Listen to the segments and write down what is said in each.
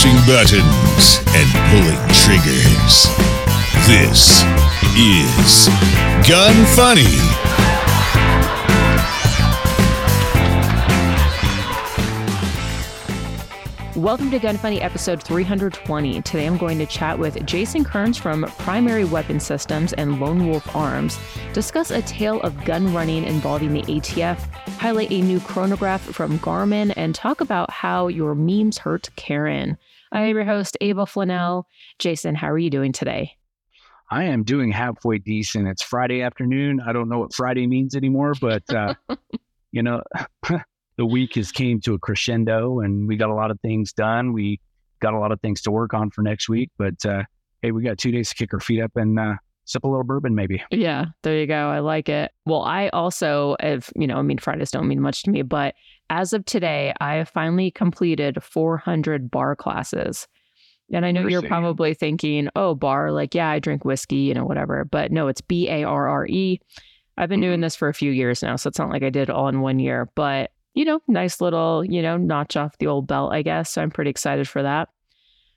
pushing buttons and pulling triggers. This is Gun Funny. Welcome to Gun Funny episode 320. Today I'm going to chat with Jason Curns from Primary Weapon Systems and Lone Wolf Arms, discuss a tale of gun running involving the ATF, highlight a new chronograph from Garmin, and talk about how your memes hurt Karen. I am your host, Ava Flanell. Jason, how are you doing today? I am doing halfway decent. It's Friday afternoon. I don't know what Friday means anymore, but uh, you know, the week has came to a crescendo and we got a lot of things done. We got a lot of things to work on for next week, but uh, hey, we got two days to kick our feet up and uh, sip a little bourbon, maybe. Yeah, there you go. I like it. Well, I also have, you know, I mean, Fridays don't mean much to me, but as of today, I have finally completed 400 bar classes. And I know you're probably thinking, oh, bar, like, yeah, I drink whiskey, you know, whatever. But no, it's B A R R E. I've been doing mm-hmm. this for a few years now, so it's not like I did it all in one year. But you know, nice little, you know, notch off the old belt, I guess. So I'm pretty excited for that.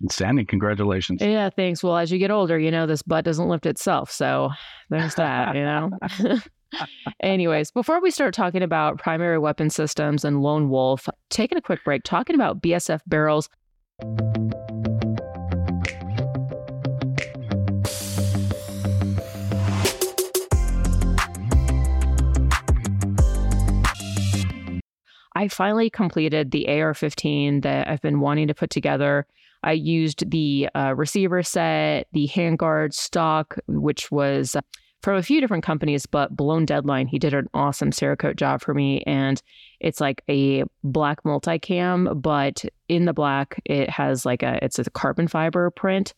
Sandy, congratulations. Yeah, thanks. Well, as you get older, you know, this butt doesn't lift itself. So there's that, you know. Anyways, before we start talking about primary weapon systems and lone wolf, taking a quick break, talking about BSF barrels. I finally completed the AR 15 that I've been wanting to put together. I used the uh, receiver set, the handguard stock, which was from a few different companies, but Blown Deadline, he did an awesome Cerakote job for me. And it's like a black multicam, but in the black, it has like a, it's a carbon fiber print.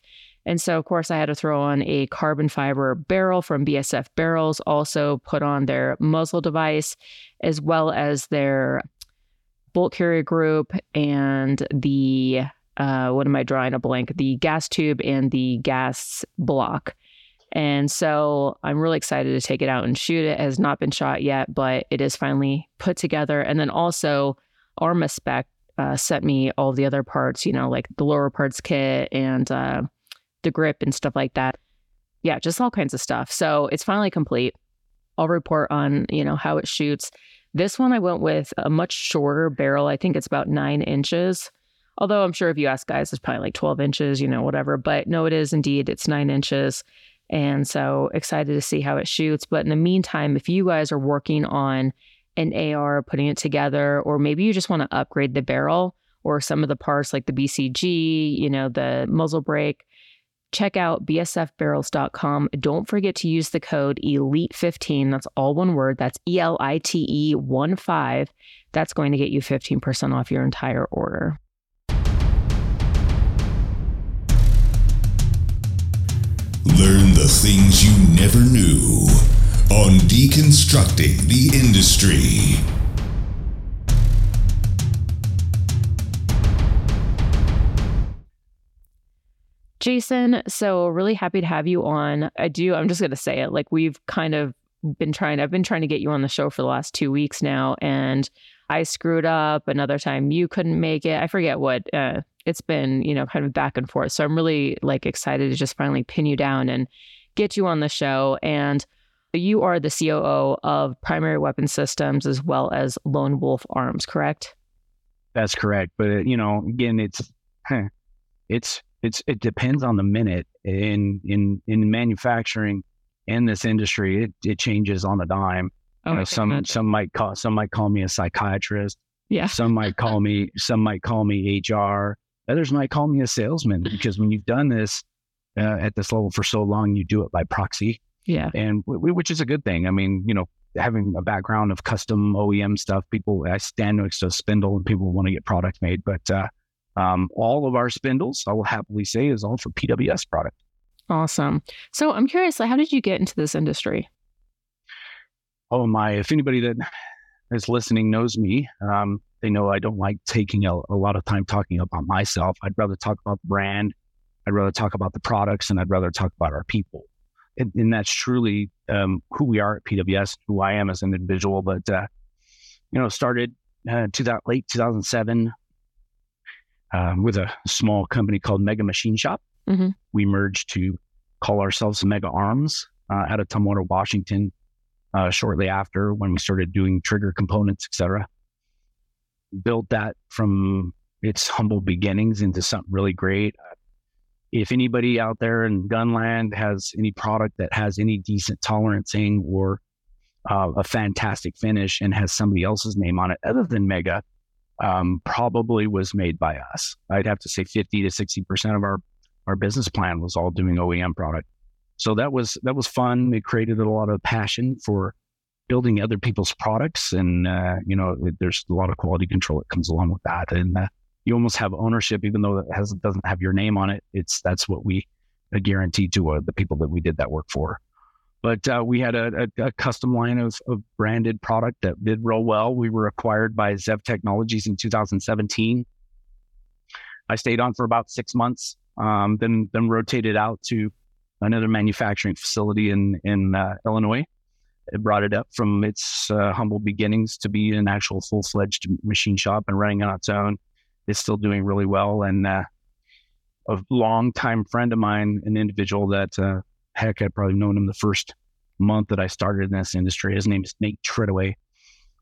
And so, of course, I had to throw on a carbon fiber barrel from BSF Barrels, also put on their muzzle device, as well as their bolt carrier group and the uh, what am I drawing a blank? The gas tube and the gas block. And so I'm really excited to take it out and shoot it. it has not been shot yet, but it is finally put together. And then also Armaspec uh, sent me all the other parts, you know, like the lower parts kit and uh, the grip and stuff like that. Yeah, just all kinds of stuff. So it's finally complete. I'll report on, you know, how it shoots. This one I went with a much shorter barrel. I think it's about nine inches. Although I'm sure if you ask guys, it's probably like 12 inches, you know, whatever. But no, it is indeed. It's nine inches. And so excited to see how it shoots. But in the meantime, if you guys are working on an AR, putting it together, or maybe you just want to upgrade the barrel or some of the parts like the BCG, you know, the muzzle brake, check out bsfbarrels.com. Don't forget to use the code ELITE15. That's all one word. That's E L I T E 1 5. That's going to get you 15% off your entire order. Learn the things you never knew on Deconstructing the Industry. Jason, so really happy to have you on. I do, I'm just going to say it. Like, we've kind of been trying, I've been trying to get you on the show for the last two weeks now, and I screwed up. Another time you couldn't make it. I forget what. Uh, it's been, you know, kind of back and forth. So I'm really like excited to just finally pin you down and get you on the show. And you are the COO of Primary Weapon Systems as well as Lone Wolf Arms, correct? That's correct. But you know, again, it's it's it's it depends on the minute in in in manufacturing in this industry it, it changes on a dime. Oh, you know, some some might call some might call me a psychiatrist. Yeah. Some might call me some might call me hr others might call me a salesman because when you've done this uh, at this level for so long you do it by proxy. Yeah. And w- which is a good thing. I mean you know having a background of custom OEM stuff, people I stand next to a spindle and people want to get product made. But uh, um, all of our spindles, I will happily say, is all for PWS product. Awesome. So I'm curious, how did you get into this industry? Oh my! If anybody that is listening knows me, um, they know I don't like taking a, a, lot of time talking about myself. I'd rather talk about the brand. I'd rather talk about the products, and I'd rather talk about our people. And, and that's truly um, who we are at PWS, who I am as an individual. But uh, you know, started uh, to that late 2007 um, with a small company called Mega Machine Shop. Mhm. We merged to call ourselves Mega Arms uh, out of Tumwater, Washington, uh, shortly after when we started doing trigger components, etc. Built that from its humble beginnings into something really great. If anybody out there in Gunland has any product that has any decent tolerancing or uh, a fantastic finish and has somebody else's name on it other than Mega, um, probably was made by us. I'd have to say 50 to 60% of our, our business plan was all doing OEM product. So that was, that was fun. It created a lot of passion for building other people's products. And, uh, you know, there's a lot of quality control that comes along with that. And, uh, you almost have ownership, even though it has, doesn't have your name on it. It's, that's what we uh, guaranteed to uh, the people that we did that work for. But uh, we had a, a, a custom line of, of branded product that did real well. We were acquired by Zev Technologies in 2017. I stayed on for about six months, um, then then rotated out to another manufacturing facility in in uh, Illinois. It brought it up from its uh, humble beginnings to be an actual full fledged machine shop and running on its own. It's still doing really well, and uh, a longtime friend of mine, an individual that uh, heck, I'd probably known him the first month that I started in this industry. His name is Nate Treadaway.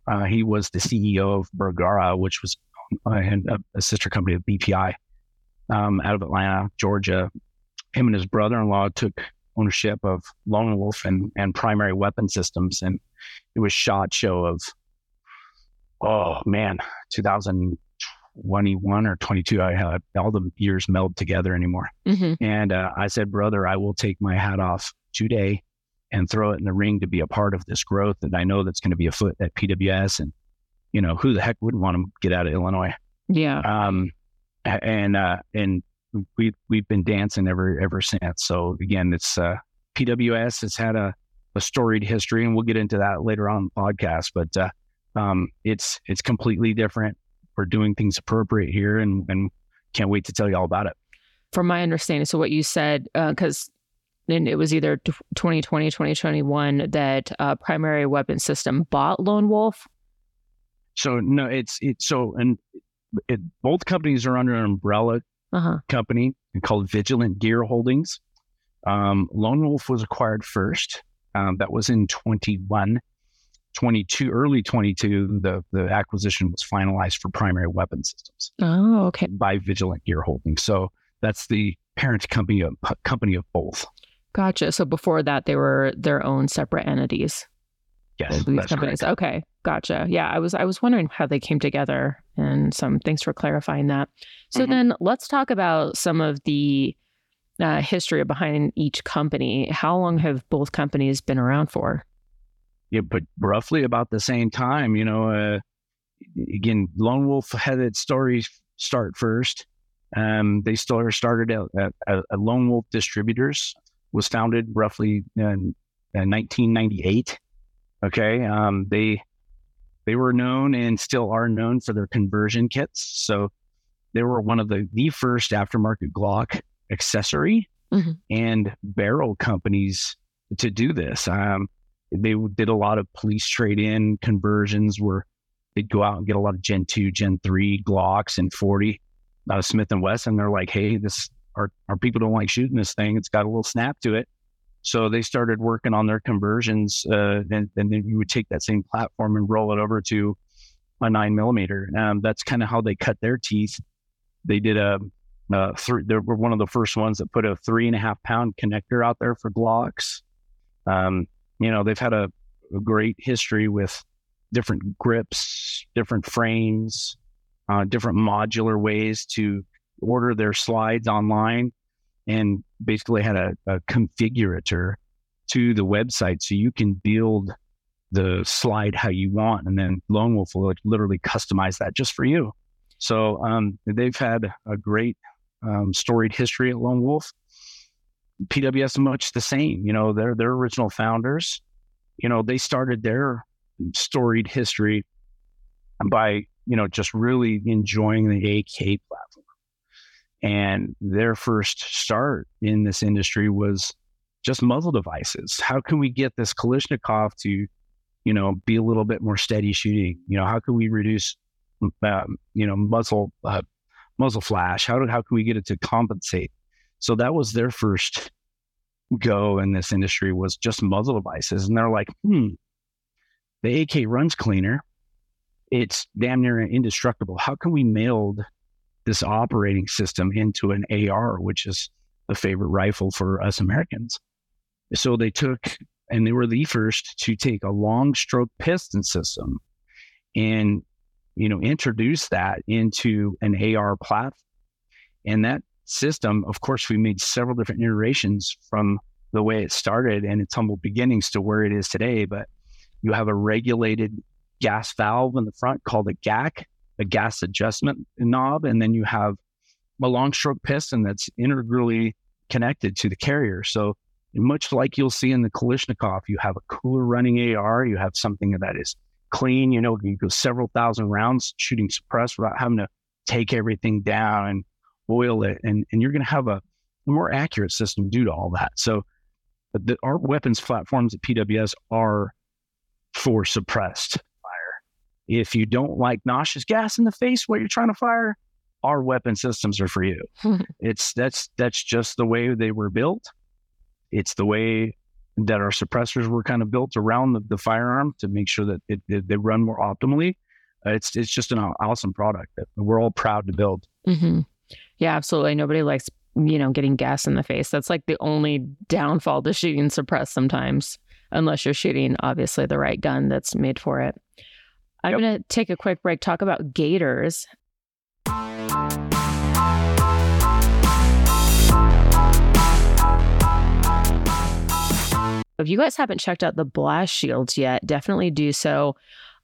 Uh, he was the CEO of Bergara, which was uh, a, a sister company of BPI um, out of Atlanta, Georgia. Him and his brother-in-law took ownership of Lone Wolf and, and primary weapon systems. And it was shot show of, oh man, 2021 or 22. I had all the years meld together anymore. hmm And uh, I said, brother, I will take my hat off today and throw it in the ring to be a part of this growth that I know that's going to be afoot at PWS. And, you know, who the heck wouldn't want to get out of Illinois? Yeah. Um, and, uh, and we, we've been dancing ever, ever since. So again, it's, uh, PWS has had a, a storied history and we'll get into that later on in the podcast, but, uh, um, it's, it's completely different. We're doing things appropriate here and, and can't wait to tell you all about it. From my understanding, so what you said, because then it was either t- 2020, 2021 that uh, Primary Weapon System bought Lone Wolf. So no, it's it's so and it, both companies are under an umbrella Uh huh. company called Vigilant Gear Holdings. Um, Lone Wolf was acquired first. Um, that was in 21, 22, early 22. The the acquisition was finalized for primary weapon systems Oh, okay. by Vigilant Gear Holdings. So that's the parent company of company of both. Gotcha. So before that, they were their own separate entities. Yes, these that's companies. correct. Okay, gotcha. Yeah, I was I was wondering how they came together, and some thanks for clarifying that. So Mhm. then let's talk about some of the uh, history behind each company. How long have both companies been around for? Yeah, but roughly about the same time, you know, uh, again, Lone Wolf had its story start first. Um, they still started at, at, at Lone Wolf Distributors, was founded roughly in, in 1998. Okay. Um, they, they were known and still are known for their conversion kits. So they were one of the, the first aftermarket Glock accessory Mhm. and barrel companies to do this. Um, they did a lot of police trade in conversions where they'd go out and get a lot of Gen 2, Gen 3 Glocks and 40 out of Smith and Wesson. They're like, hey, this our, our people don't like shooting this thing. It's got a little snap to it. So they started working on their conversions, uh, and, and then you would take that same platform and roll it over to a nine millimeter. Um, that's kind of how they cut their teeth. They did a, a three, they were one of the first ones that put a three and a half pound connector out there for Glocks. Um, you know, they've had a, a great history with different grips, different frames, uh, different modular ways to order their slides online and basically had a, a configurator to the website so you can build the slide how you want and then lone wolf will literally customize that just for you. So um, they've had a great um, storied history at lone wolf pws much the same you know they're their original founders you know they started their storied history by you know just really enjoying the ak platform and their first start in this industry was just muzzle devices. How can we get this Kalashnikov to, you know, be a little bit more steady shooting? You know, how can we reduce, um, you know, muzzle uh, muzzle flash? How do, how can we get it to compensate? So that was their first go in this industry was just muzzle devices, and they're like, hmm, the AK runs cleaner. It's damn near indestructible. How can we meld this operating system into an AR, which is the favorite rifle for us Americans? So they took, and they were the first to take a long stroke piston system and you know introduce that into an AR platform. And that system, of course, we made several different iterations from the way it started and its humble beginnings to where it is today. But you have a regulated gas valve in the front called a GAC, a gas adjustment knob, and then you have a long stroke piston that's integrally connected to the carrier. So much like you'll see in the Kalashnikov, you have a cooler running AR, you have something that is clean, you know, you go several thousand rounds shooting suppressed without having to take everything down and oil it. And, and you're going to have a more accurate system due to all that. So the, our weapons platforms at PWS are for suppressed fire. If you don't like nauseous gas in the face while you're trying to fire, our weapon systems are for you. it's that's that's just the way they were built. It's the way that our suppressors were kind of built around the, the firearm to make sure that it, it, they run more optimally. Uh, it's it's just an awesome product that we're all proud to build. Mm-hmm. Yeah, absolutely. Nobody likes you know getting gas in the face. That's like the only downfall to shooting suppressed sometimes, unless you're shooting obviously the right gun that's made for it. I'm yep. going to take a quick break. Talk about Gatorz. If you guys haven't checked out the blast shields yet, definitely do so.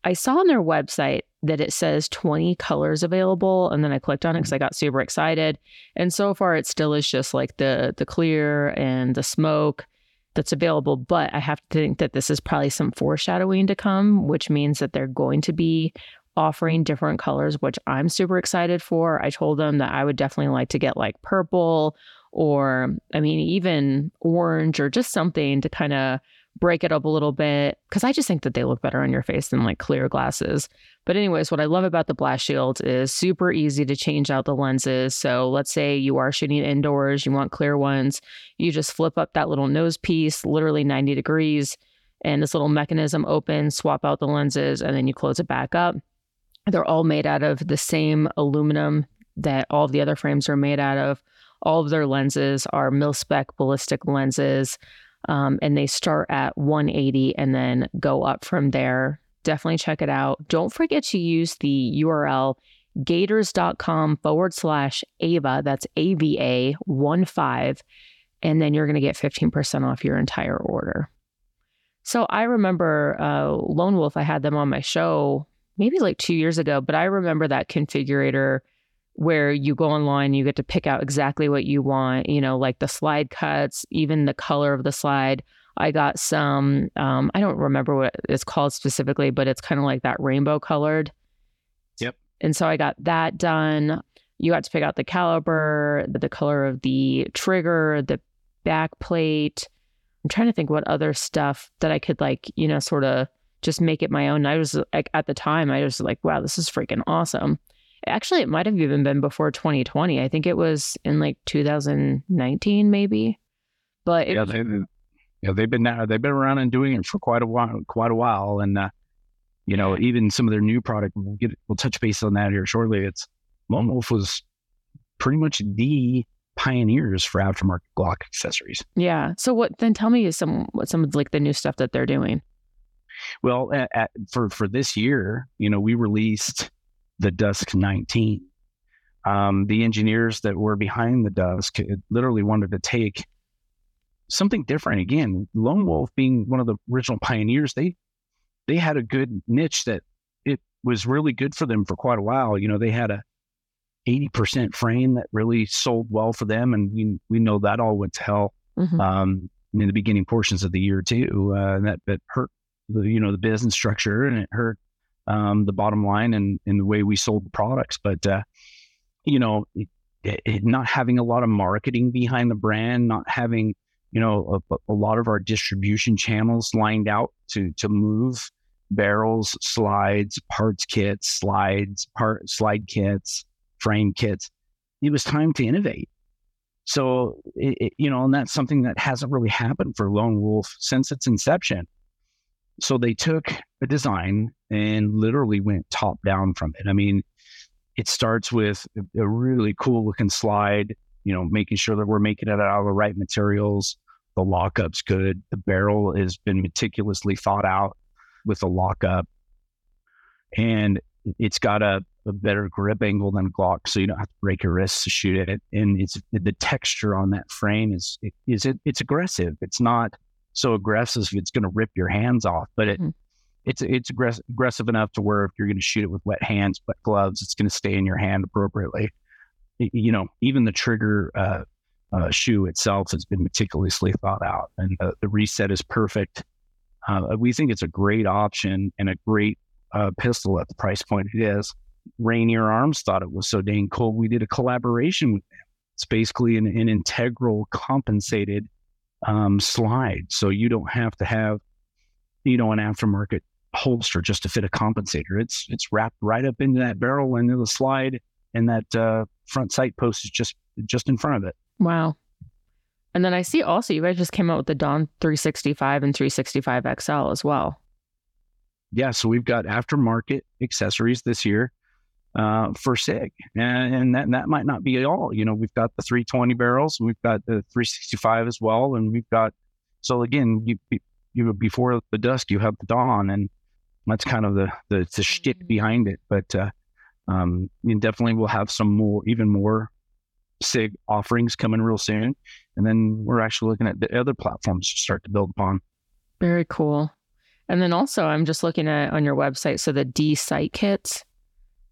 I saw on their website that it says 20 colors available and then I clicked on it cuz mm. I got super excited. And so far it still is just like the the clear and the smoke that's available, but I have to think that this is probably some foreshadowing to come, which means that they're going to be offering different colors, which I'm super excited for. I told them that I would definitely like to get like purple or I mean, even orange or just something to kind of break it up a little bit because I just think that they look better on your face than like clear glasses. But, anyways, what I love about the blast shield is super easy to change out the lenses. So, let's say you are shooting indoors, you want clear ones, you just flip up that little nose piece, literally 90 degrees, and this little mechanism opens, swap out the lenses, and then you close it back up. They're all made out of the same aluminum that all the other frames are made out of. All of their lenses are mil spec ballistic lenses, um, and they start at 180 and then go up from there. Definitely check it out. Don't forget to use the URL gatorz.com forward slash AVA. That's AVA 1 5. And then you're going to get 15% off your entire order. So I remember uh, Lone Wolf, I had them on my show maybe like two years ago, but I remember that configurator where you go online, you get to pick out exactly what you want, you know, like the slide cuts, even the color of the slide. I got some, um, I don't remember what it's called specifically, but it's kind of like that rainbow colored. Yep. And so I got that done. You got to pick out the caliber, the, the color of the trigger, the back plate. I'm trying to think what other stuff that I could like, you know, sort of just make it my own. I was like, at the time, I was like, wow, this is freaking awesome. Actually, it might have even been before 2020. I think it was in like 2019, maybe. But it, yeah, they, yeah, they've been uh, they've been around and doing it for quite a while, quite a while, and uh, you know, even some of their new product. We'll get we'll touch base on that here shortly. It's Lone Wolf was pretty much the pioneers for aftermarket Glock accessories. Yeah. So what? Then tell me is some what some of like the new stuff that they're doing. Well, at, at, for for this year, you know, we released the Dusk 19. Um, the engineers that were behind the Dusk literally wanted to take something different. Again, Lone Wolf being one of the original pioneers, they they had a good niche that it was really good for them for quite a while. You know, they had a 80% frame that really sold well for them, and we we know that all went to hell mm-hmm. um, in the beginning portions of the year too. Uh, that that hurt the you know the business structure and it hurt um, the bottom line and, the way we sold the products. But, uh, you know, it, it, not having a lot of marketing behind the brand, not having, you know, a, a, lot of our distribution channels lined out to, to move barrels, slides, parts kits, slides, part slide kits, frame kits. it was time to innovate. So, it, it, you know, and that's something that hasn't really happened for Lone Wolf since its inception. So they took a design and literally went top down from it. I mean, it starts with a really cool looking slide, you know, making sure that we're making it out of the right materials. The lockup's good. The barrel has been meticulously thought out with the lockup. And it's got a, a better grip angle than Glock, so you don't have to break your wrists to shoot it. And it's the texture on that frame is is it it's aggressive. It's not so aggressive it's going to rip your hands off, but it mm-hmm. it's it's aggressive, aggressive enough to where if you're going to shoot it with wet hands, wet gloves, it's going to stay in your hand appropriately. You know, even the trigger uh, uh, shoe itself has been meticulously thought out, and the, the reset is perfect. Uh, we think it's a great option and a great uh, pistol at the price point it is. Rainier Arms thought it was so dang cool. We did a collaboration with them. It's basically an, an integral compensated um, slide. So you don't have to have, you know, an aftermarket holster just to fit a compensator. It's it's wrapped right up into that barrel and the slide, and that uh, front sight post is just just in front of it. Wow. And then I see also you guys just came out with the Dawn 365 and 365 XL as well. Yeah, so we've got aftermarket accessories this year uh, for SIG, and, and, that that might not be all. You know, we've got the 320 barrels, we've got the 365 as well, and we've got so again, you you before the dusk, you have the dawn, and that's kind of the the, the shtick mm-hmm. behind it. But uh, um, definitely will have some more, even more SIG offerings coming real soon, and then we're actually looking at the other platforms to start to build upon. Very cool. And then also, I'm just looking at on your website. So the D site kits.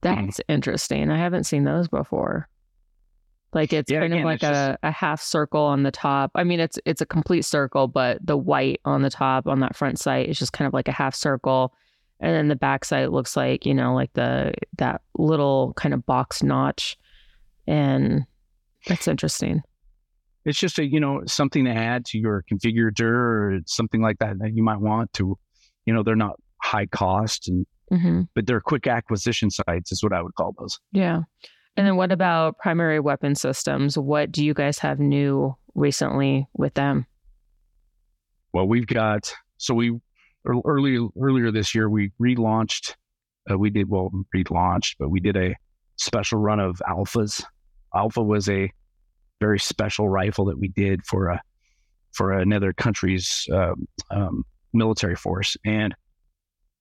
That's mm-hmm. interesting. I haven't seen those before. Like it's yeah, kind again, of like a, just... a half circle on the top. I mean, it's it's a complete circle, but the white on the top on that front sight is just kind of like a half circle, and then the back sight looks like you know like the that little kind of box notch, and that's interesting. It's just a you know something to add to your configurator or something like that that you might want to, you know, they're not high cost and Mm-hmm. But they're quick acquisition sites, is what I would call those. Yeah. And then what about primary weapon systems? What do you guys have new recently with them? Well, we've got so we earlier earlier this year we relaunched. Uh, we did well relaunched, but we did a special run of alphas. Alpha was a very special rifle that we did for a for another country's um, um, military force, and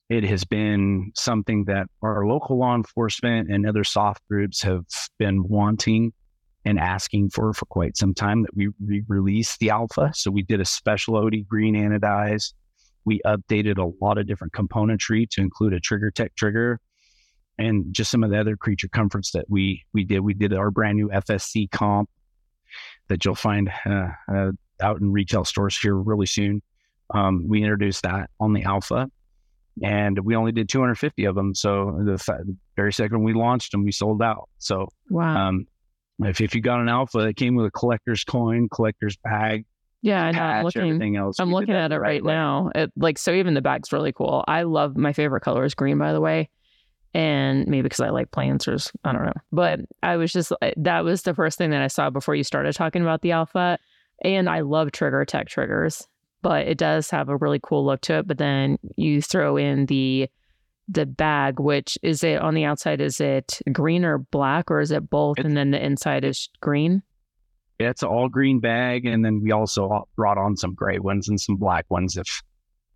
it has been something that our local law enforcement and other soft groups have been wanting and asking for for quite some time that we re- release the alpha. So we did a special OD green anodize. We updated a lot of different componentry to include a TriggerTech trigger and just some of the other creature comforts that we we did. We did our brand new FSC comp that you'll find uh, uh, out in retail stores here really soon. Um, we introduced that on the alpha and we only did 250 of them. So the, the very second we launched them, we sold out. So wow. Um, if, if you got an alpha, it came with a collector's coin, collector's bag. Yeah, I know. I'm looking, else. I'm looking at it right, right now. It, like so, even the bag's really cool. I love my favorite color is green, by the way, and maybe because I like planters. I don't know, but I was just that was the first thing that I saw before you started talking about the alpha, and I love TriggerTech triggers but it does have a really cool look to it. But then you throw in the the bag, which is it on the outside? Is it green or black, or is it both? It's, and then the inside is green. Yeah, it's an all green bag, and then we also brought on some gray ones and some black ones if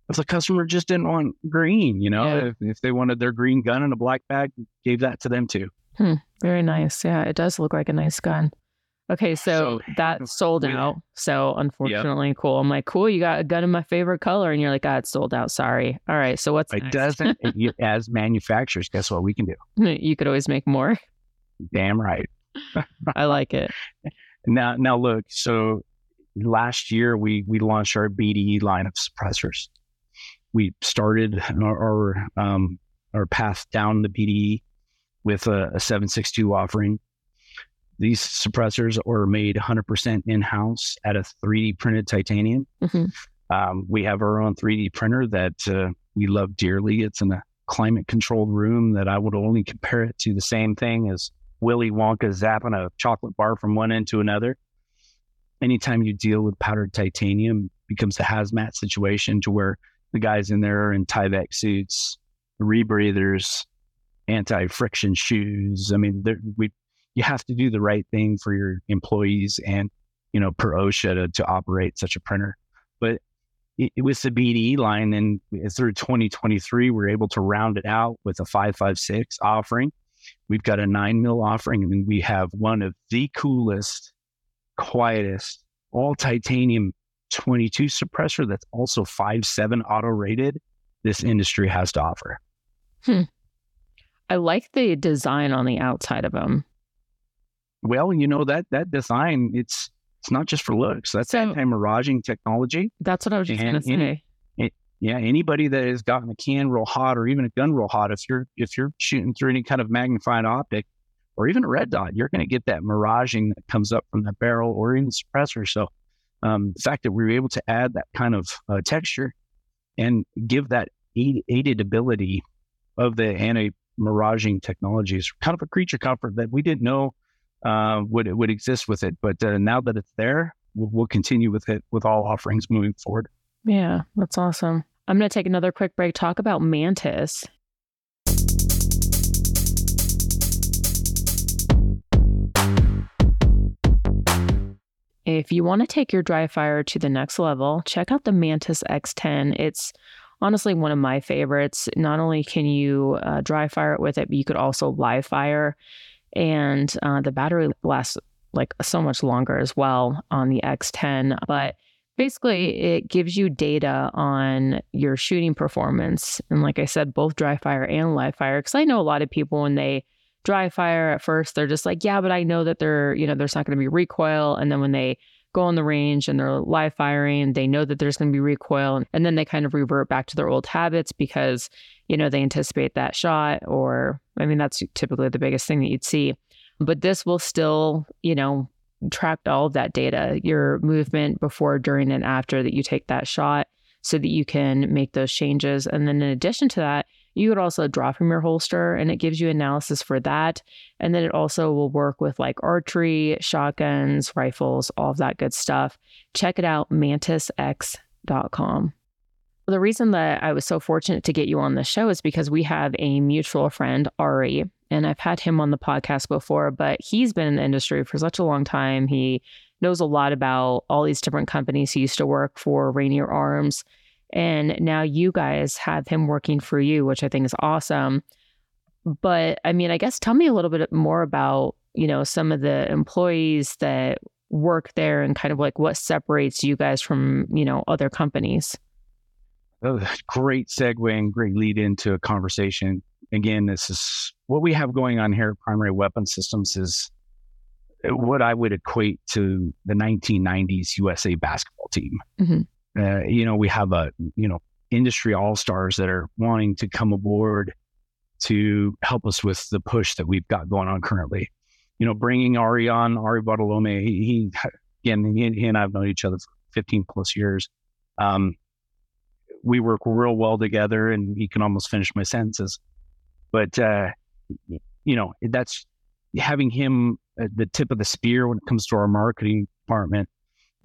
if the customer just didn't want green, you know, yeah. if, if they wanted their green gun in a black bag, gave that to them too. Hmm, very nice. Yeah, it does look like a nice gun. Okay, so, so that sold out. So unfortunately, yep. cool. I'm like, cool. You got a gun in my favorite color, and you're like, ah, it's sold out. Sorry. All right. So what's it next? doesn't it, as manufacturers? Guess what we can do? You could always make more. Damn right. I like it. Now, now look. So last year we we launched our BDE line of suppressors. We started our our, um, our path down the BDE with a, a 762 offering these suppressors are made 100% in house at a 3D printed titanium. Mm-hmm. Um, we have our own 3D printer that uh, we love dearly. It's in a climate controlled room that I would only compare it to the same thing as Willy Wonka zapping a chocolate bar from one end to another. Anytime you deal with powdered titanium, becomes a hazmat situation to where the guys in there are in Tyvek suits, rebreathers, anti-friction shoes. I mean, we you have to do the right thing for your employees and you know per OSHA to, to operate such a printer. But it, it was the BDE line, and through 2023, we're able to round it out with a 556 offering. We've got a nine mil offering, and we have one of the coolest, quietest, all titanium 22 suppressor that's also five seven auto rated. This industry has to offer. Hmm. I like the design on the outside of them. Well, you know that that design it's it's not just for looks. That's so, anti-miraging technology. That's what I was just going to say. It, yeah, anybody that has gotten a can real hot or even a gun real hot, if you're if you're shooting through any kind of magnified optic or even a red dot, you're going to get that miraging that comes up from the barrel or in the suppressor. So um, the fact that we were able to add that kind of uh, texture and give that aided ability of the anti-miraging technology is kind of a creature comfort that we didn't know uh, would would exist with it. But uh, now that it's there, we'll, we'll continue with it with all offerings moving forward. Yeah, that's awesome. I'm going to take another quick break. Talk about Mantis. If you want to take your dry fire to the next level, check out the Mantis X10. It's honestly one of my favorites. Not only can you uh, dry fire it with it, but you could also live fire and uh, the battery lasts like so much longer as well on the X10. But basically, it gives you data on your shooting performance. And like I said, both dry fire and live fire. Because I know a lot of people when they dry fire at first, they're just like, yeah, but I know that they're, you know, there's not going to be recoil. And then when they go on the range and they're live firing, they know that there's going to be recoil. And then they kind of revert back to their old habits because, you know, they anticipate that shot. Or, I mean, that's typically the biggest thing that you'd see. But this will still, you know, track all of that data, your movement before, during, and after that you take that shot so that you can make those changes. And then in addition to that, you could also draw from your holster and it gives you analysis for that. And then it also will work with like archery, shotguns, rifles, all of that good stuff. Check it out, mantisx.com. The reason that I was so fortunate to get you on the show is because we have a mutual friend, Ari, and I've had him on the podcast before, but he's been in the industry for such a long time. He knows a lot about all these different companies. He used to work for Rainier Arms and now you guys have him working for you, which I think is awesome. But I mean, I guess tell me a little bit more about, you know, some of the employees that work there and kind of like what separates you guys from, you know, other companies. Oh, great segue and great lead into a conversation. Again, this is what we have going on here at Primary Weapon Systems is what I would equate to the 1990s USA basketball team. Mm-hmm. Uh, you know, we have a you know industry all stars that are wanting to come aboard to help us with the push that we've got going on currently. You know, bringing Ari on, Ari Bartolome, he, he again, he, he, and I have known each other for 15 plus years. Um, we work real well together, and he can almost finish my sentences. But uh, you know, that's having him at the tip of the spear when it comes to our marketing department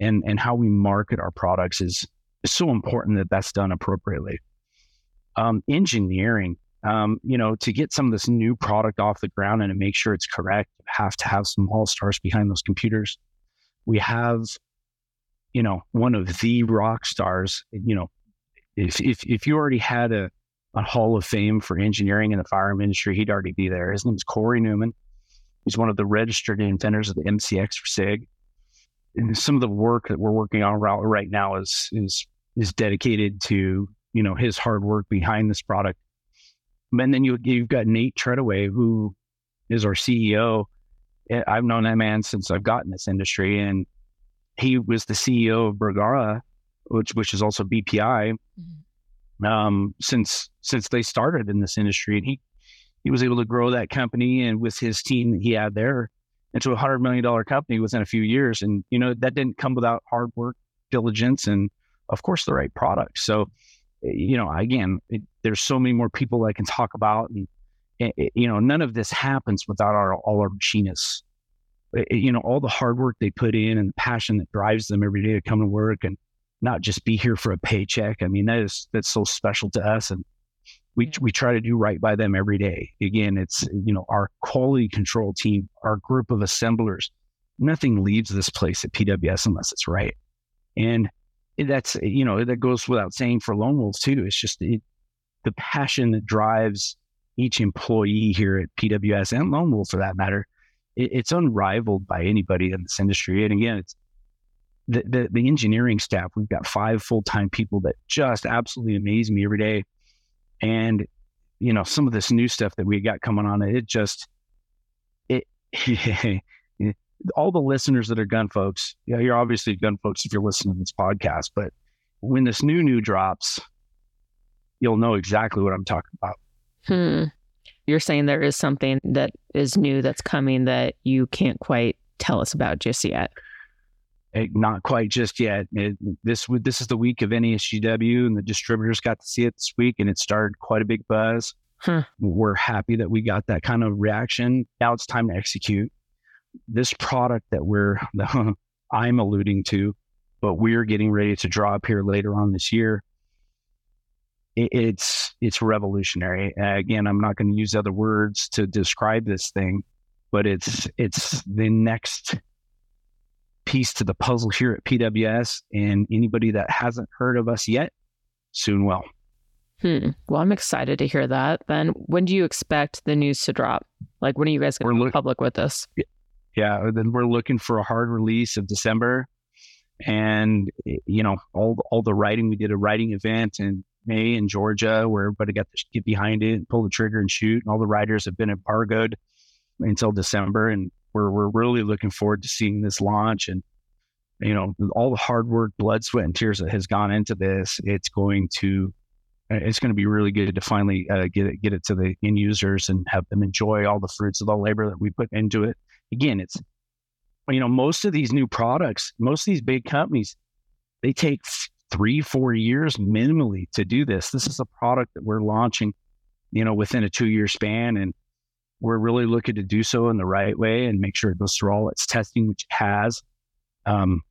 and and how we market our products is, is so important that that's done appropriately. Um, engineering, um, you know, to get some of this new product off the ground and to make sure it's correct, you have to have some all stars behind those computers. We have, you know, one of the rock stars. You know, if if if you already had a a Hall of Fame for engineering in the firearm industry, he'd already be there. His name is Corey Newman. He's one of the registered inventors of the MCX for SIG And some of the work that we're working on right now is is is dedicated to you know his hard work behind this product. And then you you've got Nate Treadaway, who is our CEO. I've known that man since I've gotten this industry, and he was the CEO of Bergara, which which is also BPI, mm-hmm. um, since since they started in this industry, and he he was able to grow that company, and with his team that he had there, into a hundred million dollar company within a few years. And, you know, that didn't come without hard work, diligence, and of course the right product. So, eh, you know, again, it, there's so many more people I can talk about and, it, it, you know, none of this happens without our all our machinists. It, you know, all the hard work they put in and the passion that drives them every day to come to work and not just be here for a paycheck. I mean, that is that's so special to us, and we we try to do right by them every day. Again, it's you know our quality control team, our group of assemblers. Nothing leaves this place at PWS unless it's right, and that's you know that goes without saying for Lone Wolf too. It's just it, the passion that drives each employee here at PWS and Lone Wolf for that matter. It, it's unrivaled by anybody in this industry. And again, it's the, the, the engineering staff. We've got five full time people that just absolutely amaze me every day. And you know some of this new stuff that we got coming on, it just it. all the listeners that are gun folks, yeah, you're obviously gun folks if you're listening to this podcast, but when this new new drops, you'll know exactly what I'm talking about. Hmm. You're saying there is something that is new that's coming that you can't quite tell us about just yet. It, eh, not quite just yet. It, this this is the week of NASGW, and the distributors got to see it this week, and it started quite a big buzz. Huh. We're happy that we got that kind of reaction. Now it's time to execute this product that we're I'm alluding to, but we're getting ready to drop here later on this year. It, it's it's revolutionary. Uh, again, I'm not going to use other words to describe this thing, but it's it's the next piece to the puzzle here at PWS. And anybody that hasn't heard of us yet, soon will. Hmm. Well, I'm excited to hear that. Then, when do you expect the news to drop? Like, when are you guys going to look- public with this? yeah, then we're looking for a hard release of December. And you know, all all the writing we did a writing event in May in Georgia where everybody got to get behind it, and pull the trigger, and shoot. And all the writers have been embargoed until December, and we're we're really looking forward to seeing this launch. And you know, all the hard work, blood, sweat, and tears that has gone into this, it's going to it's going to be really good to finally uh, get it get it to the end users and have them enjoy all the fruits of the labor that we put into it again, it's, you know, most of these new products, most of these big companies, they take three, four years minimally to do this. This is a product that we're launching, you know, within a two year span. And we're really looking to do so in the right way and make sure it goes through all its testing, which it has. Um,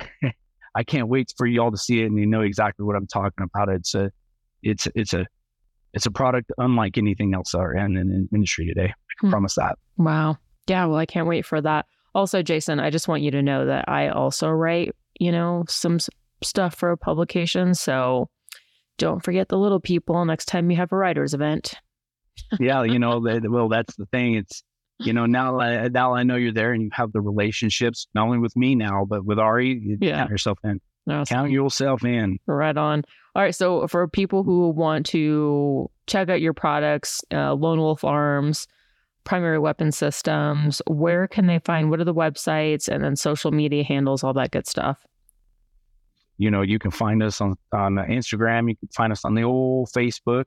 I can't wait for you all to see it and you know exactly what I'm talking about. It's a, it's, it's a, it's a product unlike anything else in, in the industry today. I can hmm. promise that. Wow. Yeah, well, I can't wait for that. Also, Jason, I just want you to know that I also write, you know, some stuff for publications. So don't forget the little people next time you have a writers event. Yeah, you know, well, that's the thing. It's, you know, now, now I know you're there and you have the relationships, not only with me now, but with Ari, you yeah. count yourself in. Awesome. Count yourself in. Right on. All right. So for people who want to check out your products, uh, Lone Wolf Arms, primary weapon systems, where can they find what are the websites and then social media handles, all that good stuff? You know, you can find us on, on Instagram, you can find us on the old Facebook,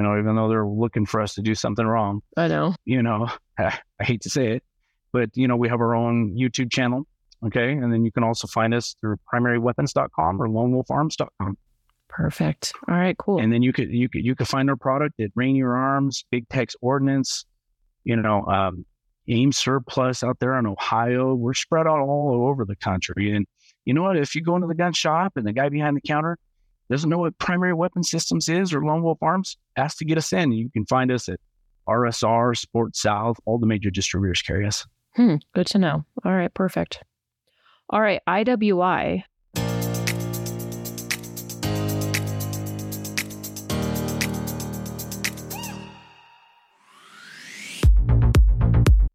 you know, even though they're looking for us to do something wrong. I know. You know, I hate to say it, but, you know, we have our own YouTube channel. Okay. And then you can also find us through primaryweapons.com or lonewolfarms.com. Perfect. All right, cool. And then you could you could you could find our product at Rainier Arms, Big Tex Ordnance, you know, um, AIM surplus out there in Ohio. We're spread out all over the country. And you know what? If you go into the gun shop and the guy behind the counter doesn't know what primary weapon systems is or Lone Wolf Arms, ask to get us in. You can find us at RSR, Sport South, all the major distributors carry us. Hmm, good to know. All right, perfect. All right, IWI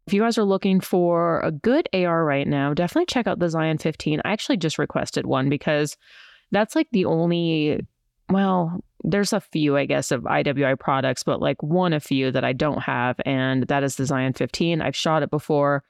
If you guys are looking for a good AR right now, definitely check out the Zion 15. I actually just requested one because that's like the only, well, there's a few, I guess, of IWI products, but like one a few that I don't have, and that is the Zion 15. I've shot it before,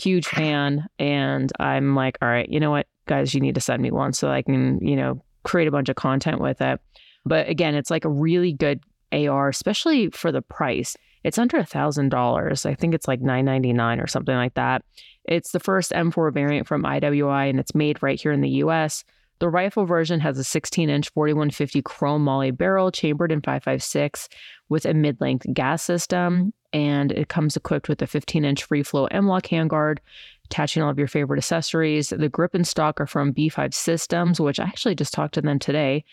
huge fan, and I'm like, all right, you know what, guys, you need to send me one so I can, you know, create a bunch of content with it. But again, it's like a really good AR, especially for the price. It's under a thousand dollars. I think it's like nine ninety nine or something like that. It's the first M4 variant from IWI, and it's made right here in the U.S. The rifle version has a 16 inch 4150 chrome moly barrel chambered in 5.56 with a mid length gas system, and it comes equipped with a 15 inch free flow M-LOK handguard, attaching all of your favorite accessories. The grip and stock are from B5 Systems, which I actually just talked to them today.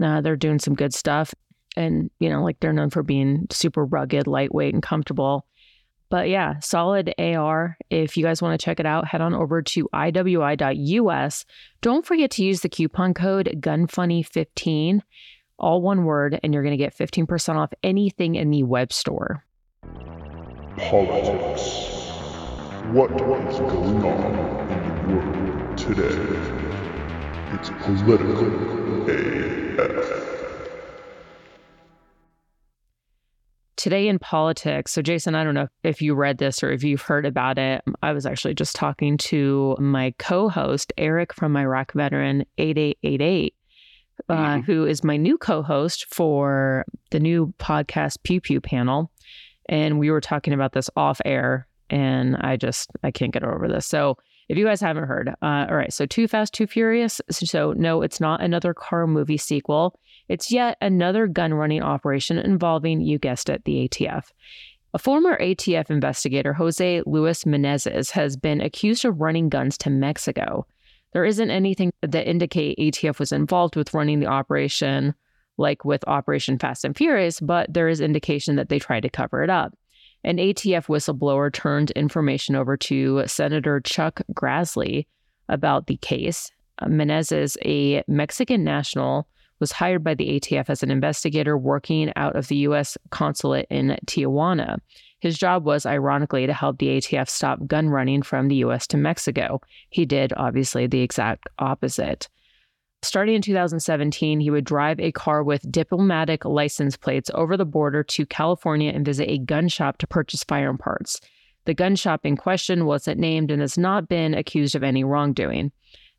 Uh, they're doing some good stuff. And, you know, like they're known for being super rugged, lightweight, and comfortable. But yeah, solid AR. If you guys want to check it out, head on over to iwi.us. Don't forget to use the coupon code GUNFUNNY15, all one word, and you're going to get 15% off anything in the web store. Politics. What is going on in the world today? It's political AF. Today in politics. So, Jason, I don't know if you read this or if you've heard about it. I was actually just talking to my co host, Eric from Iraq Veteran 8888, uh, mm-hmm. who is my new co host for the new podcast Pew Pew panel. And we were talking about this off air, and I just, I can't get over this. So, if you guys haven't heard, uh, all right, so Too Fast, Too Furious. So, no, it's not another car movie sequel. It's yet another gun running operation involving, you guessed it, the ATF. A former ATF investigator, Jose Luis Menezes, has been accused of running guns to Mexico. There isn't anything that indicate ATF was involved with running the operation, like with Operation Fast and Furious, but there is indication that they tried to cover it up. An ATF whistleblower turned information over to Senator Chuck Grassley about the case. Menezes, a Mexican national, was hired by the ATF as an investigator working out of the U.S. consulate in Tijuana. His job was, ironically, to help the ATF stop gun running from the U.S. to Mexico. He did, obviously, the exact opposite. Starting in 2017, he would drive a car with diplomatic license plates over the border to California and visit a gun shop to purchase firearm parts. The gun shop in question wasn't named and has not been accused of any wrongdoing.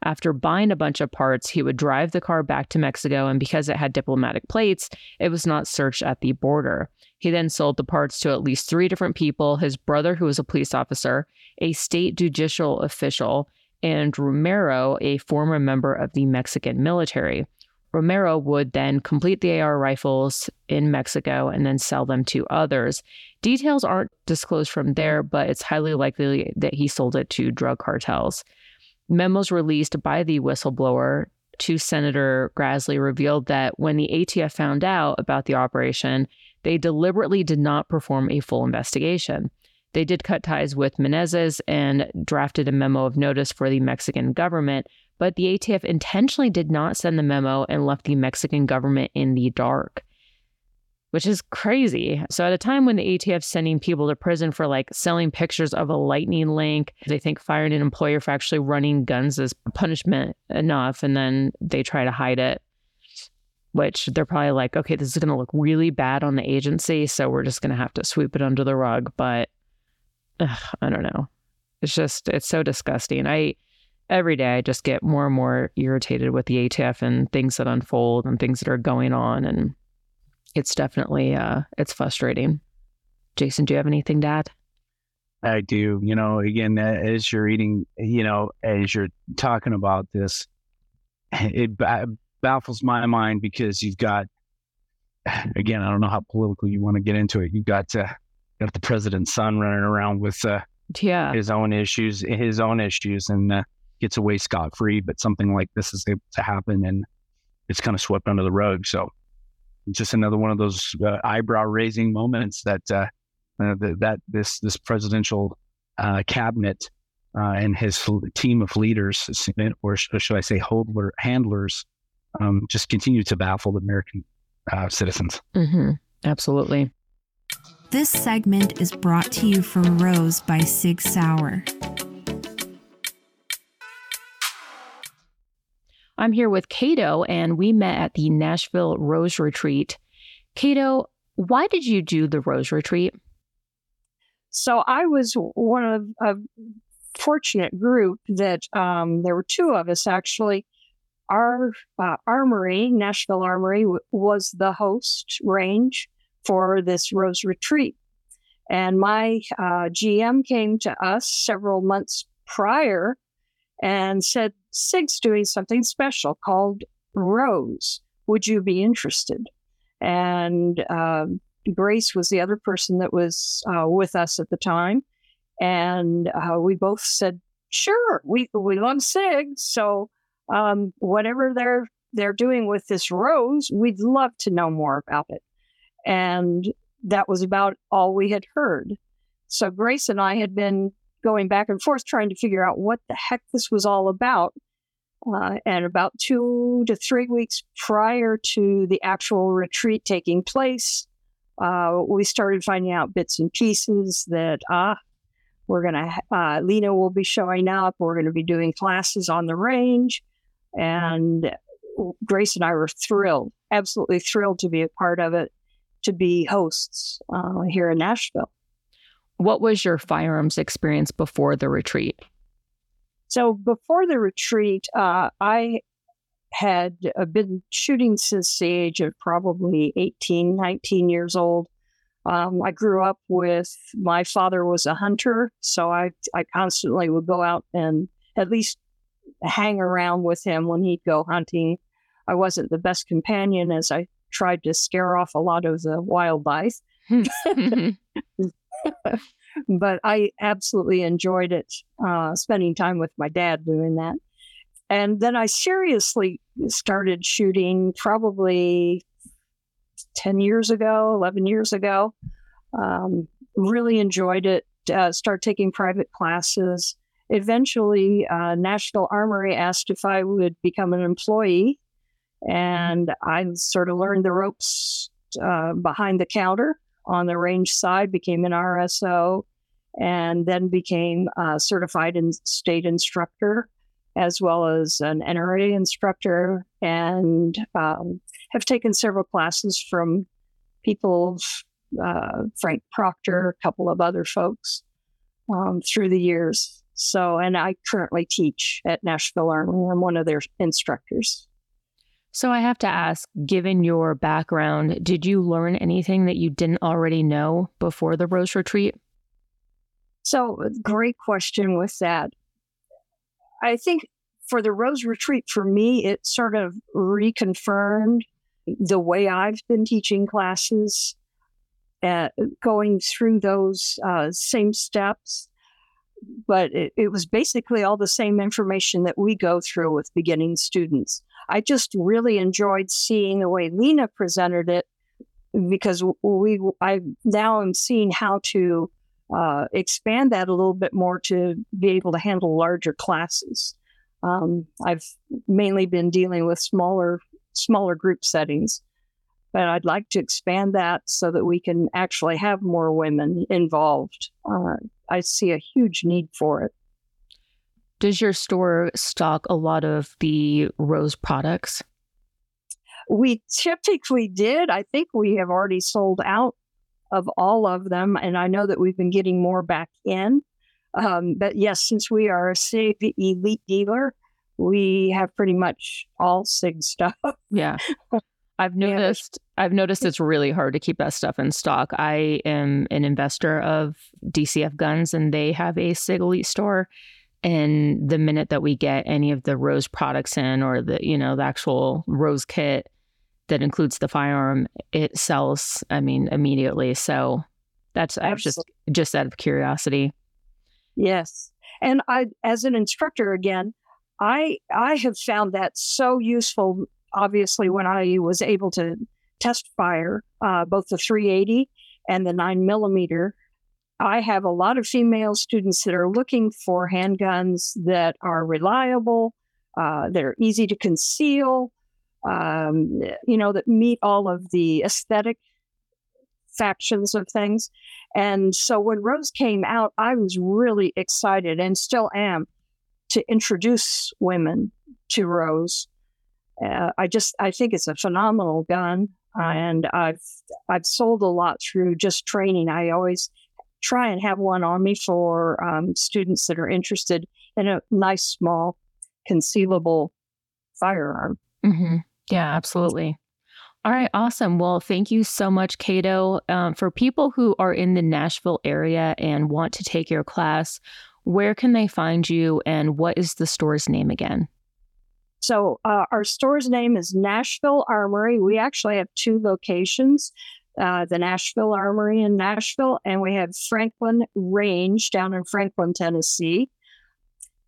After buying a bunch of parts, he would drive the car back to Mexico, and because it had diplomatic plates, it was not searched at the border. He then sold the parts to at least three different people his brother, who was a police officer, a state judicial official, and Romero, a former member of the Mexican military. Romero would then complete the AR rifles in Mexico and then sell them to others. Details aren't disclosed from there, but it's highly likely that he sold it to drug cartels. Memos released by the whistleblower to Senator Grassley revealed that when the ATF found out about the operation, they deliberately did not perform a full investigation. They did cut ties with Menezes and drafted a memo of notice for the Mexican government, but the ATF intentionally did not send the memo and left the Mexican government in the dark which is crazy. So, at a time when the ATF's sending people to prison for like selling pictures of a lightning link, they think firing an employer for actually running guns is punishment enough, and then they try to hide it. Which they're probably like, okay, this is going to look really bad on the agency, so we're just going to have to sweep it under the rug. But ugh, I don't know. It's just, it's so disgusting. I, every day, I just get more and more irritated with the ATF and things that unfold and things that are going on. And it's definitely uh, it's frustrating. Jason, do you have anything to add? I do. You know, again, as you're eating, you know, as you're talking about this, it baffles my mind because you've got, again, I don't know how political you want to get into it. You've got uh, got the president's son running around with uh, yeah his own issues, his own issues, and uh, gets away scot free. But something like this is able to happen, and it's kind of swept under the rug. So just another one of those uh, eyebrow raising moments that uh, uh, that this this presidential uh, cabinet uh, and his team of leaders, or should I say, holder, handlers, um, just continue to baffle the American uh, citizens. Mm-hmm. Absolutely. This segment is brought to you from Rose by Sig Sauer. I'm here with Kato, and we met at the Nashville Rose Retreat. Kato, why did you do the Rose Retreat? So I was one of a fortunate group that um, there were two of us actually. Our uh, armory, Nashville Armory, w- was the host range for this Rose Retreat. And my uh, GM came to us several months prior and said, SIG's doing something special called Rose. Would you be interested? And um, Grace was the other person that was uh, with us at the time. And uh, we both said, sure, we, we love SIG. So um, whatever they're, they're doing with this rose, we'd love to know more about it. And that was about all we had heard. So Grace and I had been going back and forth trying to figure out what the heck this was all about. Uh, and about two to three weeks prior to the actual retreat taking place, uh, we started finding out bits and pieces that, ah, we're going to, uh, Lena will be showing up. We're going to be doing classes on the range. And Grace and I were thrilled, absolutely thrilled to be a part of it, to be hosts uh, here in Nashville. What was your firearms experience before the retreat? So before the retreat, uh, I had uh, been shooting since the age of probably 18, 19 years old. Um, I grew up with my father was a hunter, so I I constantly would go out and at least hang around with him when he'd go hunting. I wasn't the best companion as I tried to scare off a lot of the wildlife. but I absolutely enjoyed it, uh, spending time with my dad doing that. And then I seriously started shooting probably 10 years ago, 11 years ago. Um, really enjoyed it, uh, started taking private classes. Eventually, uh, Nashville Armory asked if I would become an employee. And I sort of learned the ropes uh, behind the counter on the range side, became an RSO, and then became a certified in state instructor as well as an NRA instructor, and um, have taken several classes from people, uh, Frank Proctor, a couple of other folks um, through the years. So, and I currently teach at Nashville Armory. I'm one of their instructors. So I have to ask, given your background, did you learn anything that you didn't already know before the Rose Retreat? So, great question with that. I think for the Rose Retreat, for me, it sort of reconfirmed the way I've been teaching classes, uh, going through those uh, same steps. But it, it was basically all the same information that we go through with beginning students. I just really enjoyed seeing the way Lena presented it because we I now am seeing how to uh, expand that a little bit more to be able to handle larger classes. Um, I've mainly been dealing with smaller smaller group settings, but I'd like to expand that so that we can actually have more women involved. Uh, I see a huge need for it. Does your store stock a lot of the Rose products? We typically did. I think we have already sold out of all of them, and I know that we've been getting more back in. Um, but yes, since we are a SIG elite dealer, we have pretty much all SIG stuff. Yeah. I've noticed I've noticed it's really hard to keep that stuff in stock. I am an investor of DCF guns and they have a SIG elite store and the minute that we get any of the rose products in or the you know the actual rose kit that includes the firearm it sells i mean immediately. So that's i just just out of curiosity. Yes. And i as an instructor again i i have found that so useful obviously when i was able to test fire uh, both the 380 and the 9 millimeter I have a lot of female students that are looking for handguns that are reliable, uh, that are easy to conceal, um, you know, that meet all of the aesthetic factions of things. And so when Rose came out, I was really excited and still am to introduce women to Rose. Uh, I just I think it's a phenomenal gun, and I've I've sold a lot through just training. I always try and have one on me for um, students that are interested in a nice, small, concealable firearm. Mm-hmm. Yeah, absolutely. All right, awesome. Well, thank you so much, Kato. Um, for people who are in the Nashville area and want to take your class, Where can they find you and what is the store's name again? So, uh, our store's name is Nashville Armory. We actually have two locations uh, the Nashville Armory in Nashville, and we have Franklin Range down in Franklin, Tennessee.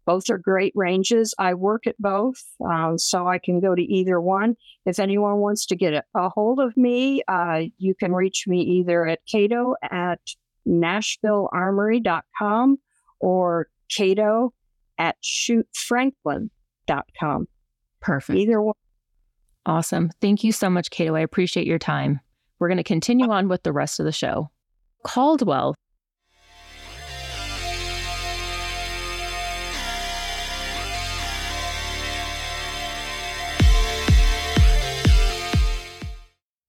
Both are great ranges. I work at both, um, so I can go to either one. If anyone wants to get a, a hold of me, uh, you can reach me either at Kato at NashvilleArmory.com or Kato at ShootFranklin.com. Perfect. Either one. Awesome. Thank you so much, Kato. I appreciate your time. We're going to continue on with the rest of the show. Caldwell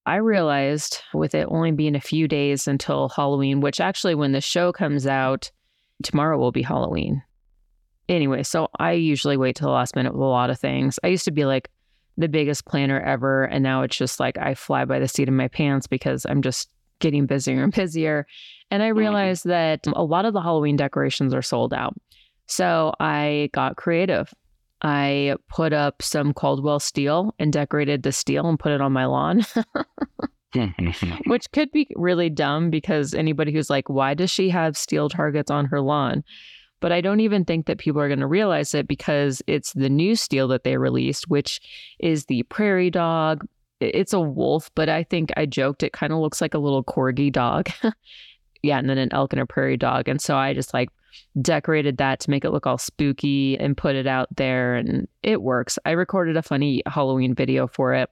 I realized with it only being a few days until Halloween, which actually, when the show comes out, tomorrow will be Halloween. Anyway, so I usually wait till the last minute with a lot of things. I used to be like the biggest planner ever, and now it's just like I fly by the seat of my pants because I'm just getting busier and busier. And I realized that a lot of the Halloween decorations are sold out. So I got creative. I put up some Caldwell steel and decorated the steel and put it on my lawn, which could be really dumb because anybody who's like, why does she have steel targets on her lawn? But I don't even think that people are going to realize it because it's the new steel that they released, which is the prairie dog. It's a wolf, but I think I joked it kind of looks like a little corgi dog. yeah, and then an elk and a prairie dog. And so I just like decorated that to make it look all spooky and put it out there and it works. I recorded a funny Halloween video for it.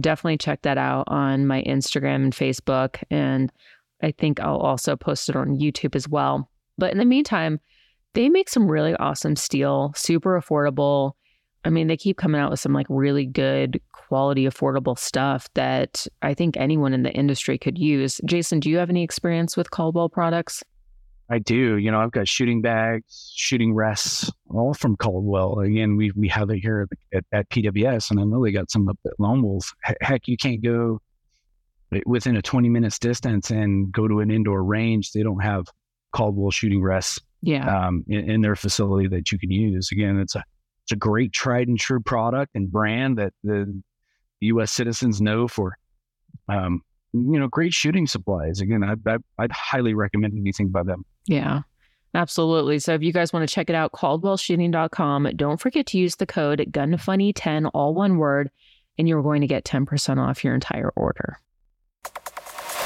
Definitely check that out on my Instagram and Facebook and I think I'll also post it on YouTube as well. But in the meantime, they make some really awesome steel, super affordable. I mean, they keep coming out with some like really good quality, affordable stuff that I think anyone in the industry could use. Jason, do you have any experience with Caldwell products? I do. You know, I've got shooting bags, shooting rests, all from Caldwell. Again, we we have it here at, at PWS, and I know they got some up at Lone Wolf. Heck, you can't go within a 20 minutes distance and go to an indoor range. They don't have Caldwell shooting rests yeah. um, in, in, their facility that you can use. Again, it's a it's a great tried and true product and brand that the U.S. citizens know for um, you know, great shooting supplies. Again, I, I, I'd highly recommend anything by them. Yeah. Absolutely. So if you guys want to check it out, caldwellshooting.com. Don't forget to use the code GUNFUNNY10, all one word, and you're going to get 10% off your entire order.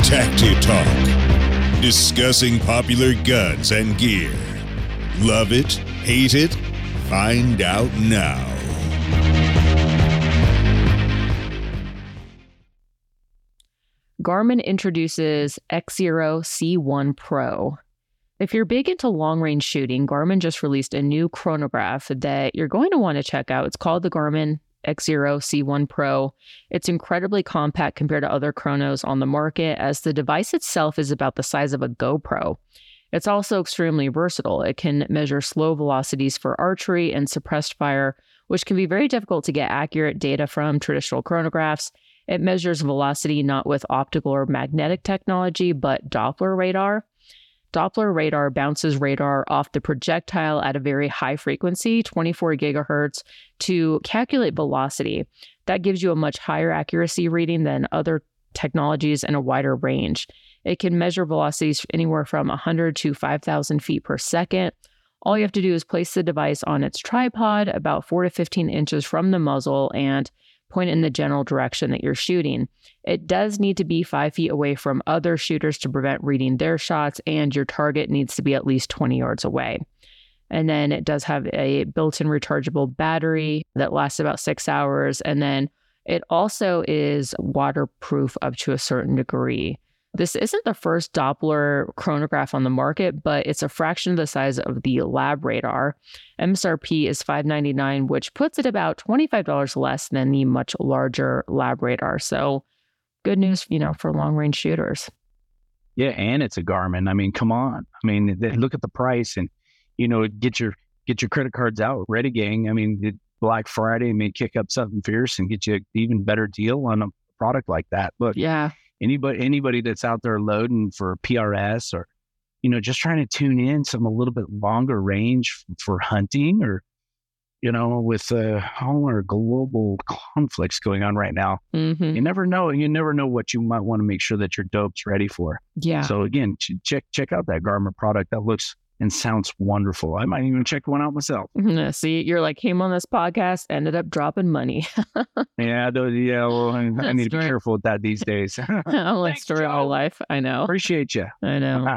Tacti Talk, discussing popular guns and gear. Love it? Hate it? Find out now. Garmin introduces Xero C1 Pro. If you're big into long range shooting, Garmin just released a new chronograph that you're going to want to check out. It's called the Garmin Xero C1 Pro. It's incredibly compact compared to other chronos on the market, as the device itself is about the size of a GoPro. It's also extremely versatile. It can measure slow velocities for archery and suppressed fire, which can be very difficult to get accurate data from traditional chronographs. It measures velocity not with optical or magnetic technology, but Doppler radar. Doppler radar bounces radar off the projectile at a very high frequency, 24 gigahertz, to calculate velocity. That gives you a much higher accuracy reading than other technologies and a wider range. It can measure velocities anywhere from 100 to 5,000 feet per second. All you have to do is place the device on its tripod about 4 to 15 inches from the muzzle and point in the general direction that you're shooting. It does need to be five feet away from other shooters to prevent reading their shots, and your target needs to be at least 20 yards away. And then it does have a built in rechargeable battery that lasts about six hours. And then it also is waterproof up to a certain degree. This isn't the first Doppler chronograph on the market, but it's a fraction of the size of the LabRadar. MSRP is 599, which puts it about $25 less than the much larger LabRadar. So good news, you know, for long range shooters. Yeah, and it's a Garmin. I mean, come on. I mean, look at the price and you know, get your get your credit cards out, ready gang. I mean, Black Friday may kick up something fierce and get you an even better deal on a product like that. Look, yeah, anybody anybody that's out there loading for PRS or you know, just trying to tune in some a little bit longer range for hunting or, you know, with uh, all our global conflicts going on right now, hmm you never know. You never know what you might want to make sure that your dope's ready for. Yeah. So again, ch- check check out that Garmin product. That looks and sounds wonderful. I might even check one out myself. Yeah, See, you're like came on this podcast, ended up dropping money. Yeah, those, yeah. Well, I, I need to be careful with that these days. I'm like story my life. I know. Appreciate you. I know.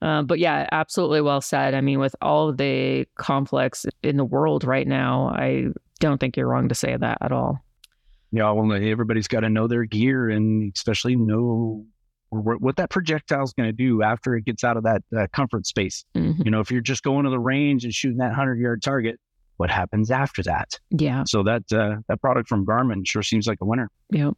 Uh, but yeah, absolutely well said. I mean, with all the conflicts in the world right now, I don't think you're wrong to say that at all. yeah, well, everybody's got to know their gear and especially know wh- what that projectile is going to do after it gets out of that uh, comfort space. Mhm. You know, if you're just going to the range and shooting that hundred yard target, what happens after that? Yeah. So that uh, that product from Garmin sure seems like a winner. Yep.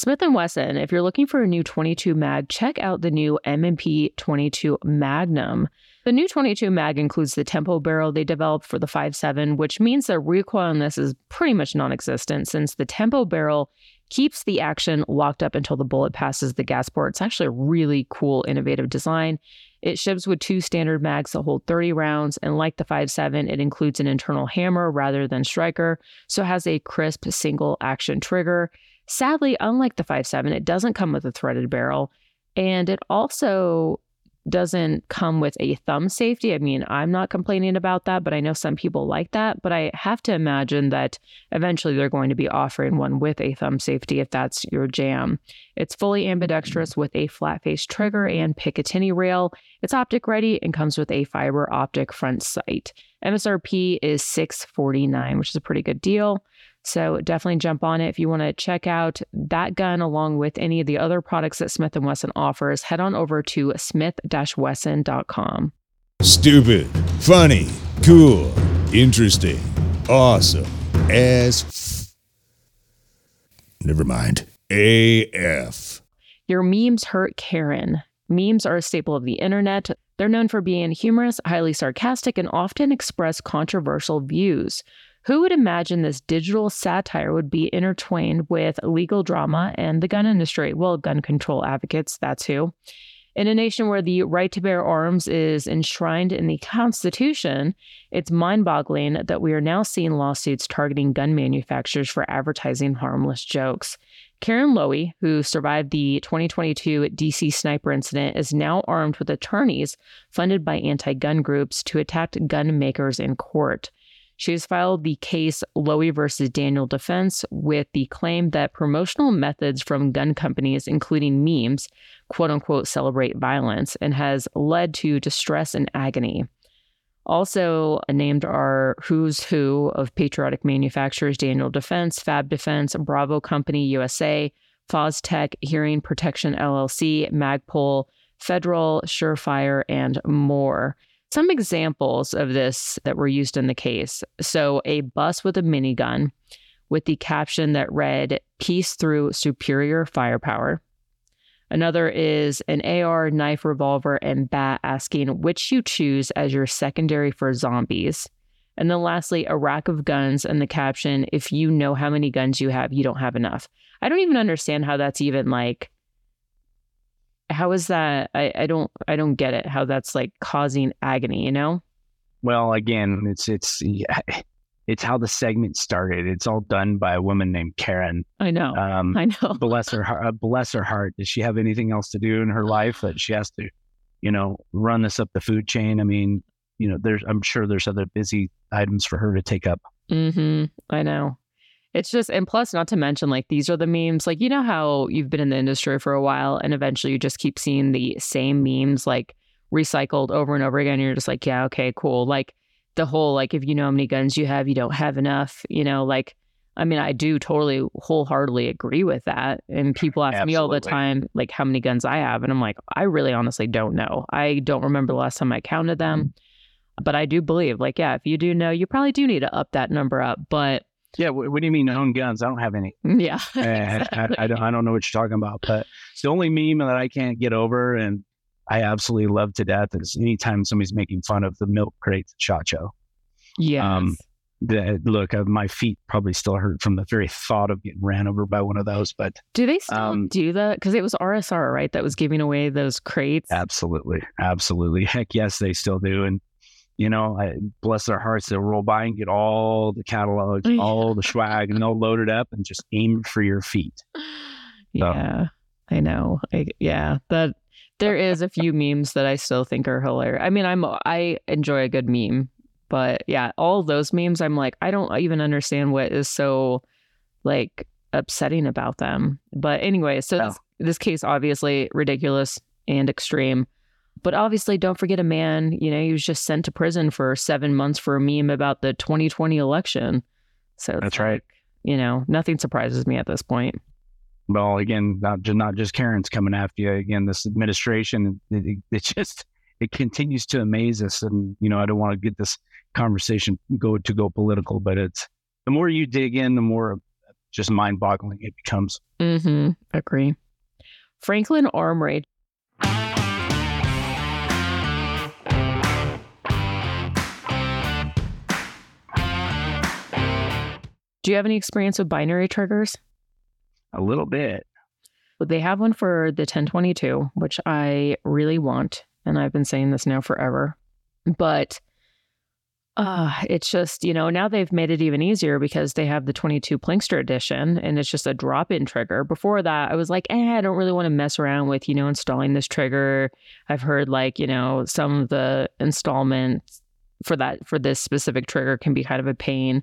Smith & Wesson, if you're looking for a new 22 mag, check out the new M&P 22 Magnum. The new 22 mag includes the tempo barrel they developed for the 5.7, which means the recoil on this is pretty much non-existent since the tempo barrel keeps the action locked up until the bullet passes the gas port. It's actually a really cool, innovative design. It ships with two standard mags that hold 30 rounds, and like the 5.7, it includes an internal hammer rather than striker, so it has a crisp single action trigger. Sadly, unlike the 5.7, it doesn't come with a threaded barrel, and it also doesn't come with a thumb safety. I mean, I'm not complaining about that, but I know some people like that. But I have to imagine that eventually they're going to be offering one with a thumb safety if that's your jam. It's fully ambidextrous with a flat face trigger and Picatinny rail. It's optic ready and comes with a fiber optic front sight. MSRP is 649, which is a pretty good deal. So definitely jump on it if you want to check out that gun along with any of the other products that Smith & Wesson offers. Head on over to smith-wesson.com. Stupid, funny, cool, interesting, awesome, as f- Never mind. AF. Your memes hurt Karen. Memes are a staple of the internet. They're known for being humorous, highly sarcastic, and often express controversial views. Who would imagine this digital satire would be intertwined with legal drama and the gun industry? Well, gun control advocates, that's who. In a nation where the right to bear arms is enshrined in the Constitution, it's mind boggling that we are now seeing lawsuits targeting gun manufacturers for advertising harmless jokes. Karen Lowy, who survived the 2022 DC sniper incident, is now armed with attorneys funded by anti gun groups to attack gun makers in court. She has filed the case Lowy versus Daniel defense with the claim that promotional methods from gun companies, including memes, quote unquote, celebrate violence and has led to distress and agony. Also named are Who's Who of patriotic manufacturers Daniel Defense, Fab Defense, Bravo Company USA, FosTech, Hearing Protection LLC, Magpul, Federal, Surefire, and more. Some examples of this that were used in the case. So, a bus with a minigun with the caption that read, Peace through superior firepower. Another is an AR, knife, revolver, and bat asking which you choose as your secondary for zombies. And then lastly, a rack of guns and the caption, if you know how many guns you have, you don't have enough. I don't even understand how that's even like how is that I, I don't I don't get it how that's like causing agony, you know? Well, again, it's it's yeah, it's how the segment started. It's all done by a woman named Karen. I know. Um, I know. bless her heart. uh, Bless her heart. Does she have anything else to do in her life that she has to, you know, run this up the food chain? I mean, you know, there's I'm sure there's other busy items for her to take up. Mm-hmm. I know. It's just, and plus, not to mention, like, these are the memes. Like, you know how you've been in the industry for a while and eventually you just keep seeing the same memes, like, recycled over and over again. And you're just like, yeah, okay, cool. Like, the whole, like, if you know how many guns you have, you don't have enough, you know, like, I mean, I do totally wholeheartedly agree with that. And people ask me all the time, like, how many guns I have. And I'm like, I really honestly don't know. I don't remember the last time I counted them. But I do believe, like, yeah, if you do know, you probably do need to up that number up. But Yeah. What, what do you mean own guns? I don't have any. yeah. Eh, I, I, don't I don't know what you're talking about. But it's the only meme that I can't get over, and I absolutely love to death is anytime somebody's making fun of the milk crates at Shot Show. Yeah. Um, the, look, uh, my feet probably still hurt from the very thought of getting ran over by one of those, but do they still um, do that? Because it was RSR, right? That was giving away those crates. absolutely, absolutely. Heck yes, they still do. And, you know, I, bless their hearts, they'll roll by and get all the catalog, Yeah. all the swag, and they'll load it up and just aim for your feet. Yeah, I know. I, yeah, that there is a few memes that I still think are hilarious. I mean, I'm I enjoy a good meme, but yeah, all those memes, I'm like, I don't even understand what is so like upsetting about them. But anyway, so Oh. this, this case obviously ridiculous and extreme. But obviously, don't forget a man. You know, he was just sent to prison for seven months for a meme about the 2020 election. So That's right. You know, nothing surprises me at this point. Well, again, not just, not just Karen's coming after you. Again, this administration, it, it, just it continues to amaze us. And you know, I don't want to get this conversation go to go political, but it's the more you dig in, the more just mind-boggling it becomes. Mm-hmm. Agree. Franklin Armory. Do you have any experience with binary triggers? A little bit. Well, They have one for the 1022, which I really want. And I've been saying this now forever. But uh, it's just, you know, now they've made it even easier because they have the 22 Plinkster edition and it's just a drop in trigger. Before that, I was like, eh, I don't really want to mess around with, you know, installing this trigger. I've heard like, you know, some of the installments for that, for this specific trigger can be kind of a pain.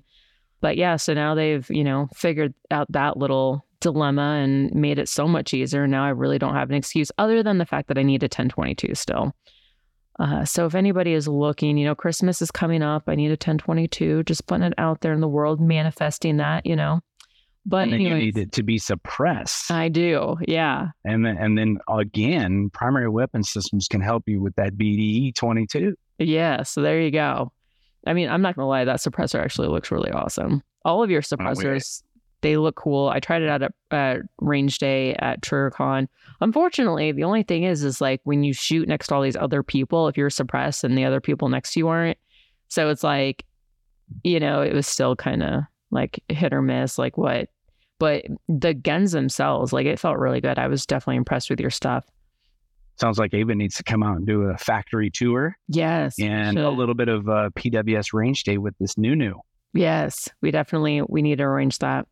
But yeah, so now they've, you know, figured out that little dilemma and made it so much easier. Now I really don't have an excuse other than the fact that I need a 1022 still. Uh, so if anybody is looking, you know, Christmas is coming up. I need a 1022. Just putting it out there in the world, manifesting that, you know. But and then you need it to be suppressed. I do. Yeah. and then, and then again, primary weapon systems can help you with that BDE 22. Yeah. So there you go. I mean, I'm not gonna lie, that suppressor actually looks really awesome. All of your suppressors, they look cool. I tried it out at uh, range day at TriggerCon. Unfortunately, the only thing is, is like when you shoot next to all these other people, if you're suppressed and the other people next to you aren't, so it's like, you know, it was still kind of like hit or miss, like what. But the guns themselves, like it felt really good. I was definitely impressed with your stuff. Sounds like Ava needs to come out and do a factory tour Yes, and a little bit of uh, PWS range day with this new new. Yes, we definitely we need to arrange that.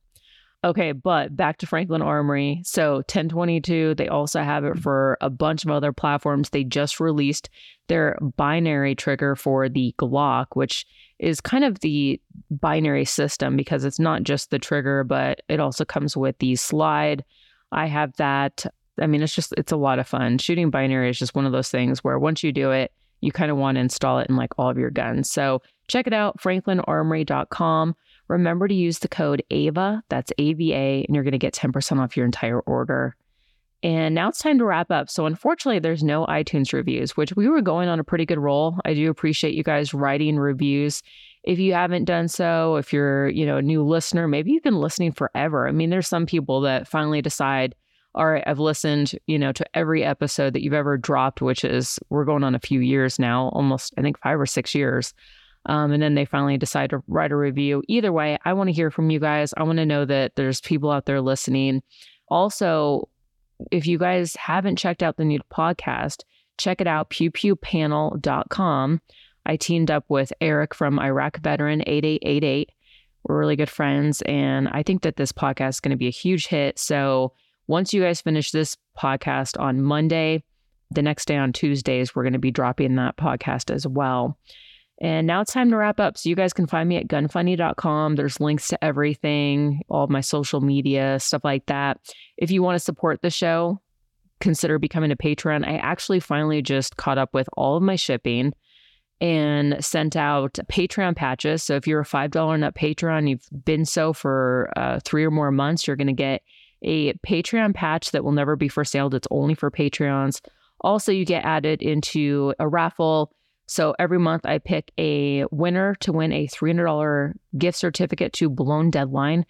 Okay, but back to Franklin Armory. So 1022, they also have it for a bunch of other platforms. They just released their binary trigger for the Glock, which is kind of the binary system because it's not just the trigger, but it also comes with the slide. I have that. I mean, it's just it's a lot of fun. Shooting binary is just one of those things where once you do it, you kind of want to install it in like all of your guns. So check it out, franklinarmory.com. Remember to use the code AVA, that's AVA, and you're going to get 10% off your entire order. And now it's time to wrap up. So, unfortunately, there's no iTunes reviews, which we were going on a pretty good roll. I do appreciate you guys writing reviews. If you haven't done so, if you're, you know, a new listener, maybe you've been listening forever. I mean, there's some people that finally decide, all right, I've listened, you know, to every episode that you've ever dropped, which is we're going on a few years now, almost I think five or six years. Um, and then they finally decide to write a review. Either way, I want to hear from you guys. I want to know that there's people out there listening. Also, if you guys haven't checked out the new podcast, check it out, pewpewpanel.com. I teamed up with Eric from Iraq Veteran 8888. We're really good friends. And I think that this podcast is going to be a huge hit. So once you guys finish this podcast on Monday, the next day on Tuesdays, we're going to be dropping that podcast as well. And now it's time to wrap up. So you guys can find me at gunfunny.com. There's links to everything, all my social media, stuff like that. If you want to support the show, consider becoming a patron. I actually finally just caught up with all of my shipping and sent out Patreon patches. So if you're a $5 and up you've been so for uh, three or more months, you're going to get a Patreon patch that will never be for sale. It's only for Patreons. Also, you get added into a raffle. So every month I pick a winner to win a $300 gift certificate to Blown Deadline,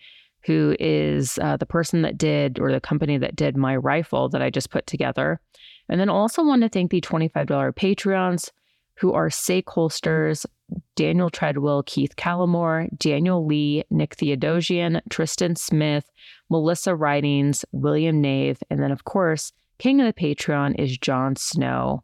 who is uh, the person that did or the company that did my rifle that I just put together. And then also want to thank the $25 Patreons who are Sake Holsters, Daniel Treadwell, Keith Callamore, Daniel Lee, Nick Theodosian, Tristan Smith, Melissa Writings, William Nave, and then, of course, King of the Patreon is Jon Snow.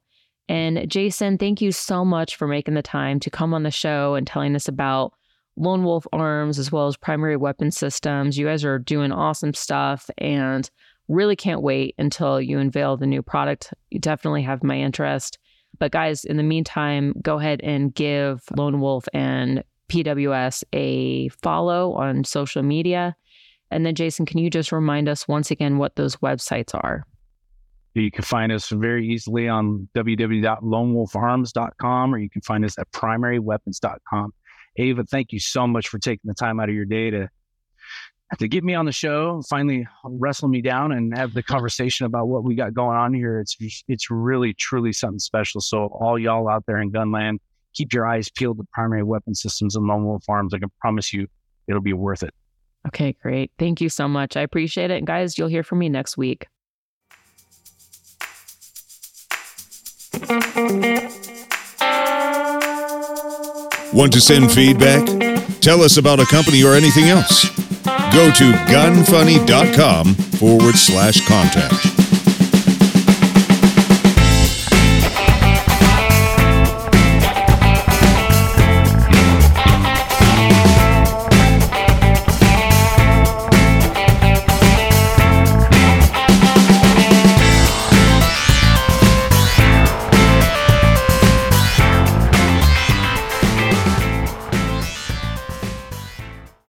And Jason, thank you so much for making the time to come on the show and telling us about Lone Wolf Arms as well as primary weapon systems. You guys are doing awesome stuff and really can't wait until you unveil the new product. You definitely have my interest. But guys, in the meantime, go ahead and give Lone Wolf and PWS a follow on social media. And then, Jason, can you just remind us once again what those websites are? You can find us very easily on www.lonewolfarms.com or you can find us at primaryweapons.com. Ava, thank you so much for taking the time out of your day to to get me on the show, finally wrestle me down and have the conversation about what we got going on here. It's it's really truly something special. So all y'all out there in gunland, keep your eyes peeled to primary weapon systems and lone wolf arms. I can promise you it'll be worth it. Okay, great. Thank you so much. I appreciate it. And guys, you'll hear from me next week. Want to send feedback? Tell us about a company or anything else. Go to gunfunny.com forward slash contact.